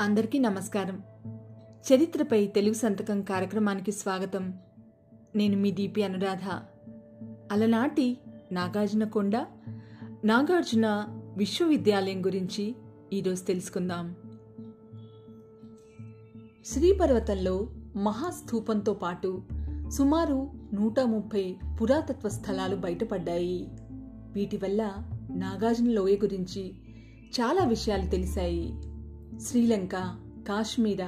అందరికీ నమస్కారం. చరిత్రపై తెలుగు సంతకం కార్యక్రమానికి స్వాగతం. నేను మీ దీపి అనురాధ. అలనాటి నాగార్జునకొండ నాగార్జున విశ్వవిద్యాలయం గురించి ఈరోజు తెలుసుకుందాం. శ్రీపర్వతంలో మహాస్థూపంతో పాటు సుమారు నూట ముప్పై పురాతత్వ స్థలాలు బయటపడ్డాయి. వీటి వల్ల నాగార్జున లోయ గురించి చాలా విషయాలు తెలిసాయి శ్రీలంక కాశ్మీర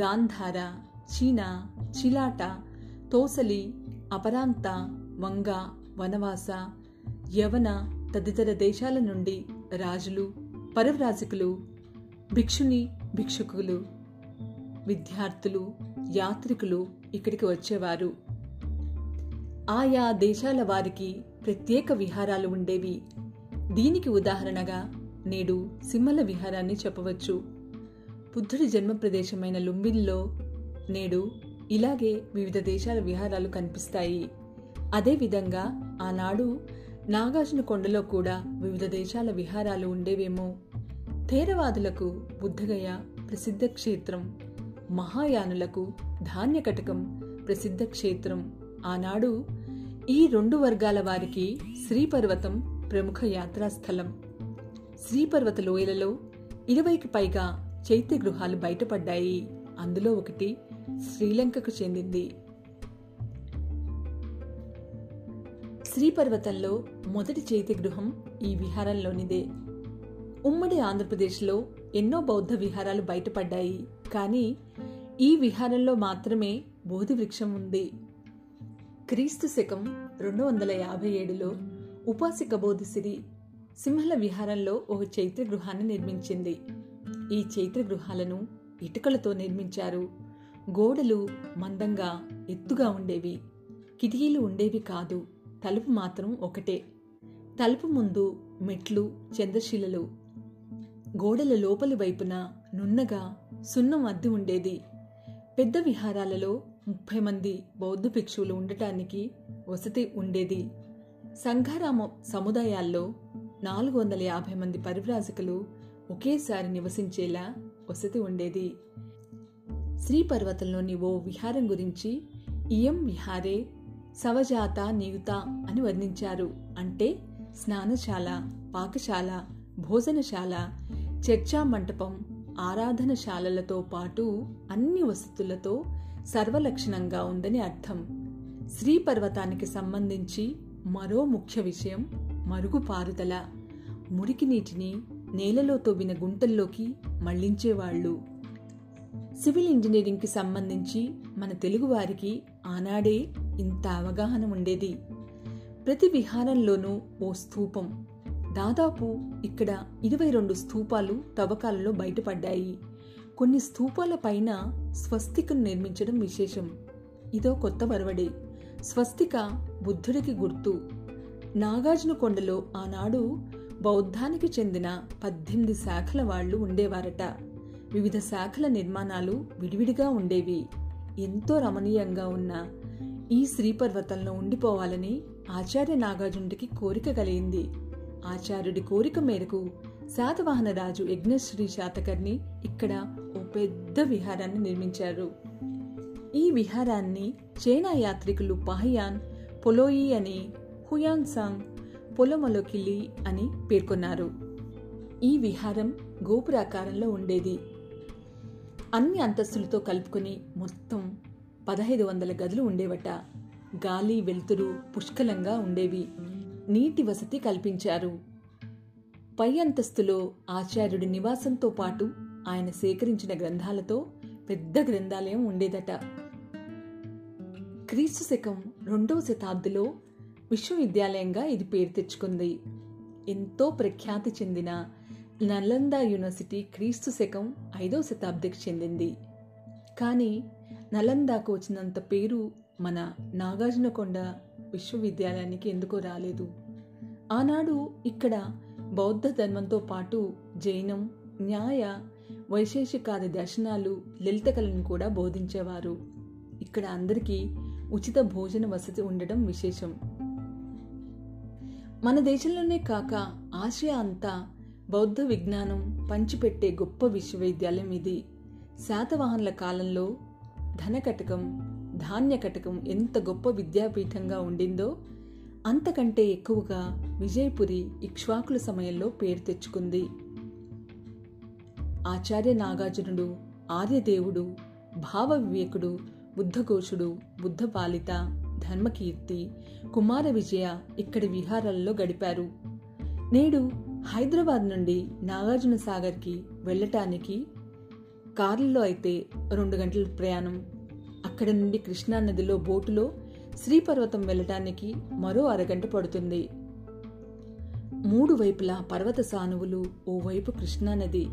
గాంధార చీనా చిలాట తోసలి అపరాంత వంగ వనవాస యవన తదితర దేశాల నుండి రాజులు పరవరాజకులు భిక్షుని భిక్షుకులు విద్యార్థులు యాత్రికులు ఇక్కడికి వచ్చేవారు. ఆయా దేశాల వారికి ప్రత్యేక విహారాలు ఉండేవి. దీనికి ఉదాహరణగా నేడు సింహల విహారాన్ని చెప్పవచ్చు. బుద్ధుడి జన్మ ప్రదేశమైన లుంబిన్లో నేడు ఇలాగే వివిధ దేశాల విహారాలు కనిపిస్తాయి. అదేవిధంగా ఆనాడు నాగార్జున కొండలో కూడా వివిధ దేశాల విహారాలు ఉండేవేమో. థేరవాదులకు బుద్ధగయ ప్రసిద్ధ క్షేత్రం మహాయానులకు ధాన్యకటకం ప్రసిద్ధ క్షేత్రం. ఆనాడు ఈ రెండు వర్గాల వారికి శ్రీపర్వతం ప్రముఖ యాత్రాస్థలం. శ్రీపర్వత లోయలలో ఇరవైకి పైగా చైత్య గృహాలు బయటపడ్డాయి. అందులో ఒకటి శ్రీలంకకు చెందింది. శ్రీపర్వతంలో మొదటి చైత్య గృహం ఈ విహారంలోనిదే. ఉమ్మడి ఆంధ్రప్రదేశ్లో ఎన్నో బౌద్ధ విహారాలు బయటపడ్డాయి. కానీ ఈ విహారంలో మాత్రమే బోధి వృక్షం ఉంది. క్రీస్తు శకం రెండు వందల యాభై ఏడులో ఉపాసిక బోధిసిరి సింహల విహారంలో ఒక చైత్ర గృహాన్ని నిర్మించింది. ఈ చైత్ర గృహాలను ఇటుకలతో నిర్మించారు. గోడలు మందంగా ఎత్తుగా ఉండేవి. కిటికీలు ఉండేవి కాదు తలుపు మాత్రం ఒకటే. తలుపు ముందు మెట్లు చంద్రశిలలు. గోడల లోపలి వైపున నున్నగా సున్నం అద్ది ఉండేది. పెద్ద విహారాలలో ముప్పై మంది బౌద్ధ భిక్షువులు ఉండటానికి వసతి ఉండేది. సంఘారామ సముదాయాల్లో నాలుగు వందల యాభై మంది పరివ్రాజకులు ఒకేసారి నివసించేలా వసతి ఉండేది. శ్రీపర్వతంలోని ఓ విహారం గురించి ఇయం విహారే సవజాత నియుత అని వర్ణించారు. అంటే స్నానశాల పాకశాల భోజనశాల చర్చా మంటపం ఆరాధనశాలలతో పాటు అన్ని వసతులతో సర్వలక్షణంగా ఉందని అర్థం. శ్రీపర్వతానికి సంబంధించి మరో ముఖ్య విషయం మరుగుపారుదల. మురికి నీటిని నేలలో తవ్విన గుంటల్లోకి మళ్ళించేవాళ్ళు సివిల్ ఇంజనీరింగ్కి సంబంధించి మన తెలుగువారికి ఆనాడే ఇంత అవగాహన ఉండేది. ప్రతి విహారంలోనూ ఓ స్థూపం. దాదాపు ఇక్కడ ఇరవై రెండు స్థూపాలు తవ్వకాలలో బయటపడ్డాయి. కొన్ని స్థూపాల పైన స్వస్తికను నిర్మించడం విశేషం. ఇదో కొత్త వరవడే. స్వస్తిక బుద్ధుడికి గుర్తు. నాగార్జున కొండలో ఆనాడు బౌద్ధానికి చెందిన పద్దెనిమిది శాఖల వాళ్ళు ఉండేవారట. వివిధ శాఖల నిర్మాణాలు విడివిడిగా ఉండేవి. ఎంతో రమణీయంగా ఉన్న ఈ శ్రీపర్వతంలో ఉండిపోవాలని ఆచార్య నాగార్జునుడికి కోరిక కలిగింది. ఆచార్యుడి కోరిక మేరకు శాతవాహన రాజు యజ్ఞశ్రీ శాతకర్ణి ఇక్కడ ఓ పెద్ద విహారాన్ని నిర్మించారు. ఈ విహారాన్ని చైనా యాత్రికులు పహయాన్ పొలోయి అని హుయాన్ సాంగ్ పొలమొలకిలి అని పేర్కొన్నారు. ఈ విహారం గోపురాకారంలో ఉండేది. అన్ని అంతస్తులతో కలుపుకొని మొత్తం పదహైదు వందల గదులు ఉండేవట. గాలి వెలుతురు పుష్కలంగా ఉండేవి. నీటి వసతి కల్పించారు. పై అంతస్తులో ఆచార్యుడి నివాసంతో పాటు ఆయన సేకరించిన గ్రంథాలతో పెద్ద గ్రంథాలయం ఉండేదట. క్రీస్తు శకం రెండవ శతాబ్దిలో విశ్వవిద్యాలయంగా ఇది పేరు తెచ్చుకుంది. ఎంతో ప్రఖ్యాతి చెందిన నలంద యూనివర్సిటీ క్రీస్తు శకం ఐదవ శతాబ్దికి చెందింది. కానీ నలందాకు వచ్చినంత పేరు మన నాగార్జునకొండ విశ్వవిద్యాలయానికి ఎందుకో రాలేదు. ఆనాడు ఇక్కడ బౌద్ధ ధర్మంతో పాటు జైనం న్యాయ వైశేషికాది దర్శనాలు లలిత కళను కూడా బోధించేవారు. ఇక్కడ అందరికీ ఉచిత భోజన వసతి ఉండడం విశేషం. మన దేశంలోనే కాక ఆసియా అంతా బౌద్ధ విజ్ఞానం పంచిపెట్టే గొప్ప విశ్వవిద్యాలయం ఇది. శాతవాహనుల కాలంలో ధనకటకం ధాన్యకటకం ఎంత గొప్ప విద్యాపీఠంగా ఉండిందో అంతకంటే ఎక్కువగా విజయపురి ఇక్ష్వాకుల సమయంలో పేరు తెచ్చుకుంది. ఆచార్య నాగార్జునుడు ఆర్యదేవుడు భావ వివేకుడు బుద్ధఘోషుడు బుద్ధపాలిత ధర్మకీర్తి కుమార విజయ ఇక్కడి విహారాలలో గడిపారు. నేడు హైదరాబాద్ నుండి నాగార్జున సాగర్కి వెళ్ళటానికి కార్లలో అయితే రెండు గంటల ప్రయాణం. అక్కడ నుండి కృష్ణా నదిలో బోటులో శ్రీపర్వతం వెళ్ళటానికి మరో అరగంట పడుతుంది. మూడు వైపులా పర్వత సానువులు ఓవైపు కృష్ణానది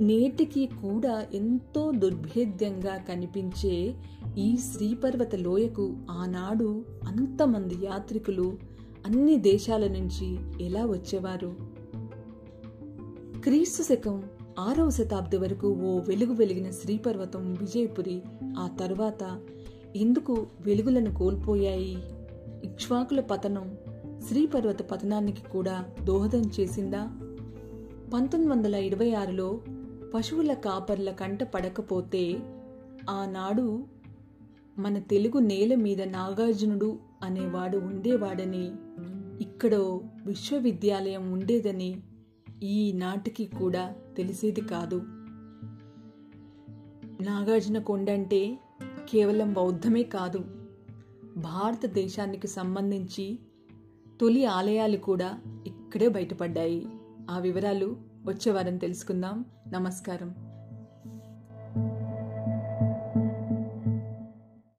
నేటికి కూడా ఎంతో దుర్భేద్యంగా కనిపించే ఈ శ్రీపర్వత లోయకు ఆనాడు అంతమంది యాత్రికులు అన్ని దేశాల నుంచి ఎలా వచ్చేవారు? క్రీస్తు శకం ఆరవ శతాబ్ది వరకు ఓ వెలుగు వెలిగిన శ్రీపర్వతం విజయపురి ఆ తర్వాత ఎందుకు వెలుగులను కోల్పోయాయి? ఇక్ష్వాకుల పతనం శ్రీపర్వత పతనానికి కూడా దోహదం చేసిందా? పంతొమ్మిది వందల ఇరవై ఆరులో పశువుల కాపర్ల కంట పడకపోతే ఆనాడు మన తెలుగు నేల మీద నాగార్జునుడు అనేవాడు ఉండేవాడని ఇక్కడో విశ్వవిద్యాలయం ఉండేదని ఈ నాటికి కూడా తెలిసేది కాదు. నాగార్జున కొండంటే కేవలం బౌద్ధమే కాదు. భారతదేశానికి సంబంధించి తొలి ఆలయాలు కూడా ఇక్కడే బయటపడ్డాయి. ఆ వివరాలు వచ్చే వారం తెలుసుకుందాం. నమస్కారం